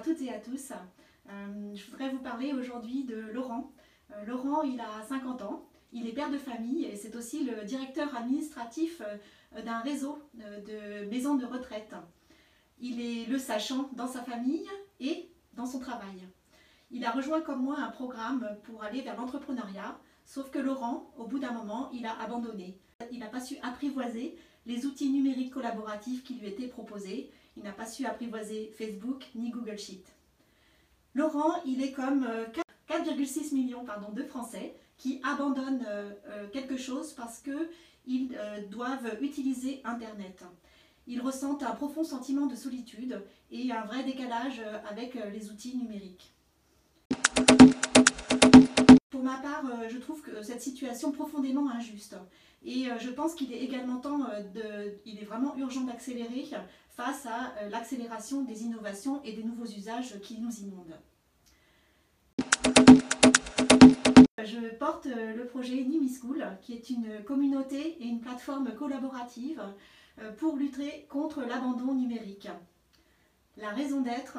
à toutes et à tous. Euh, je voudrais vous parler aujourd'hui de Laurent. Euh, Laurent, il a 50 ans, il est père de famille et c'est aussi le directeur administratif euh, d'un réseau de maisons de retraite. Il est le sachant dans sa famille et dans son travail. Il a rejoint comme moi un programme pour aller vers l'entrepreneuriat, sauf que Laurent, au bout d'un moment, il a abandonné. Il n'a pas su apprivoiser les outils numériques collaboratifs qui lui étaient proposés. Il n'a pas su apprivoiser Facebook ni Google Sheet. Laurent, il est comme 4,6 euh, millions de Français qui abandonnent euh, euh, quelque chose parce qu'ils doivent utiliser Internet. Ils ressentent un profond sentiment de solitude et un vrai décalage avec les outils numériques. Pour ma part, je trouve que cette situation profondément injuste. Et je pense qu'il est également temps de, il est vraiment urgent d'accélérer face à euh, l'accélération des innovations et des nouveaux usages qui nous inondent. Je porte euh, le projet Numischool, qui est une communauté et une plateforme collaborative euh, pour lutter contre l'abandon numérique. La raison d'être,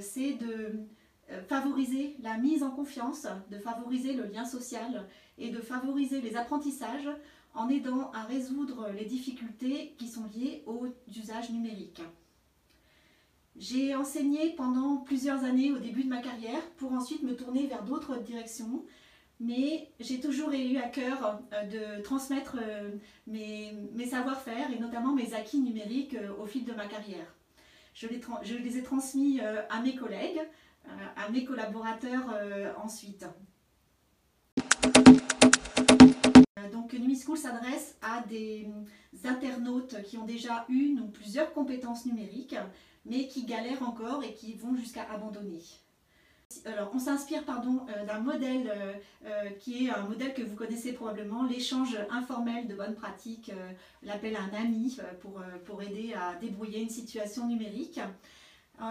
c'est de favoriser la mise en confiance, de favoriser le lien social et de favoriser les apprentissages en aidant à résoudre les difficultés qui sont liées aux usages numériques. J'ai enseigné pendant plusieurs années au début de ma carrière pour ensuite me tourner vers d'autres directions, mais j'ai toujours eu à cœur euh, de transmettre euh, mes, savoir-faire et notamment mes acquis numériques euh, au fil de ma carrière. Je les, je les ai transmis à mes collègues, à mes collaborateurs ensuite. Donc Numischool s'adresse à des internautes qui ont déjà une ou plusieurs compétences numériques, mais qui galèrent encore et qui vont jusqu'à abandonner. Alors, on s'inspire euh, d'un modèle euh, euh, qui est un modèle que vous connaissez probablement, l'échange informel de bonnes pratiques, l'appel à un ami pour, pour aider à débrouiller une situation numérique.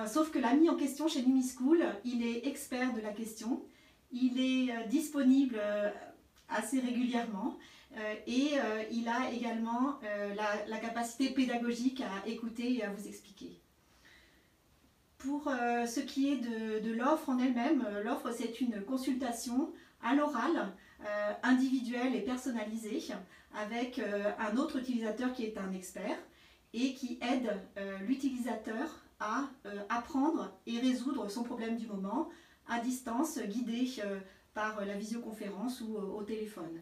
sauf que l'ami en question chez Numischool, il est expert de la question, il est disponible assez régulièrement. Euh, et euh, il a également euh, la, capacité pédagogique à écouter et à vous expliquer. Pour ce qui est de, l'offre en elle-même, l'offre c'est une consultation à l'oral, individuelle et personnalisée, avec un autre utilisateur qui est un expert et qui aide l'utilisateur à apprendre et résoudre son problème du moment à distance, guidé par la visioconférence ou au téléphone.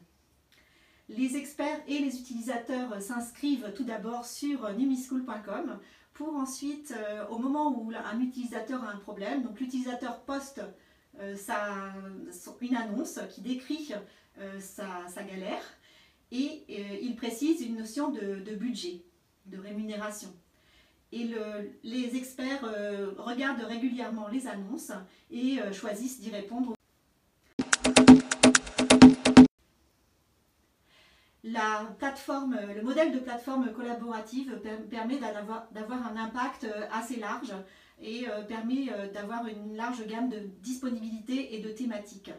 Les experts et les utilisateurs s'inscrivent tout d'abord sur numischool.com pour ensuite, euh, au moment où un utilisateur a un problème, donc l'utilisateur poste euh, une annonce qui décrit euh, sa, galère et il précise une notion de, budget, de rémunération. Et les experts regardent régulièrement les annonces et choisissent d'y répondre La plateforme, le modèle de plateforme collaborative permet d'avoir un impact euh, assez large et euh, permet euh, d'avoir une large gamme de disponibilités et de thématiques.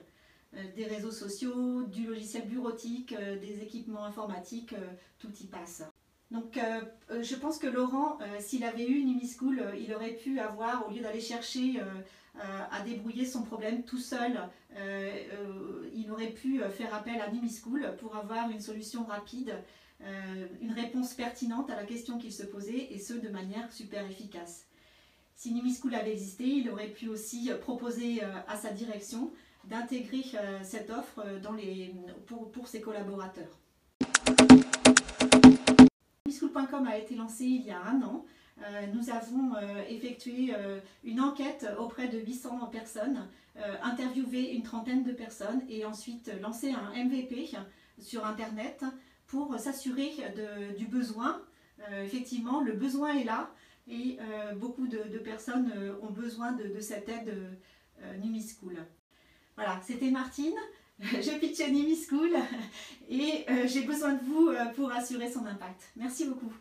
Des réseaux sociaux, du logiciel bureautique, des équipements informatiques, tout y passe. Donc je pense que Laurent, s'il avait eu Numischool, il aurait pu avoir, au lieu d'aller chercher à débrouiller son problème tout seul, il aurait pu faire appel à Numischool pour avoir une solution rapide, euh, une réponse pertinente à la question qu'il se posait et ce de manière super efficace. Si Numischool avait existé, il aurait pu aussi proposer euh, à sa direction d'intégrer euh, cette offre pour ses collaborateurs. A été lancé il y a un an. nous avons effectué une enquête auprès de 800 personnes euh, interviewer une trentaine de personnes et ensuite lancer un MVP sur Internet pour s'assurer du besoin. Euh, effectivement, le besoin est là et euh, beaucoup de, personnes ont besoin de, cette aide Numischool. Voilà, c'était Martine. J'ai pitché Numischool et j'ai besoin de vous pour assurer son impact. Merci beaucoup.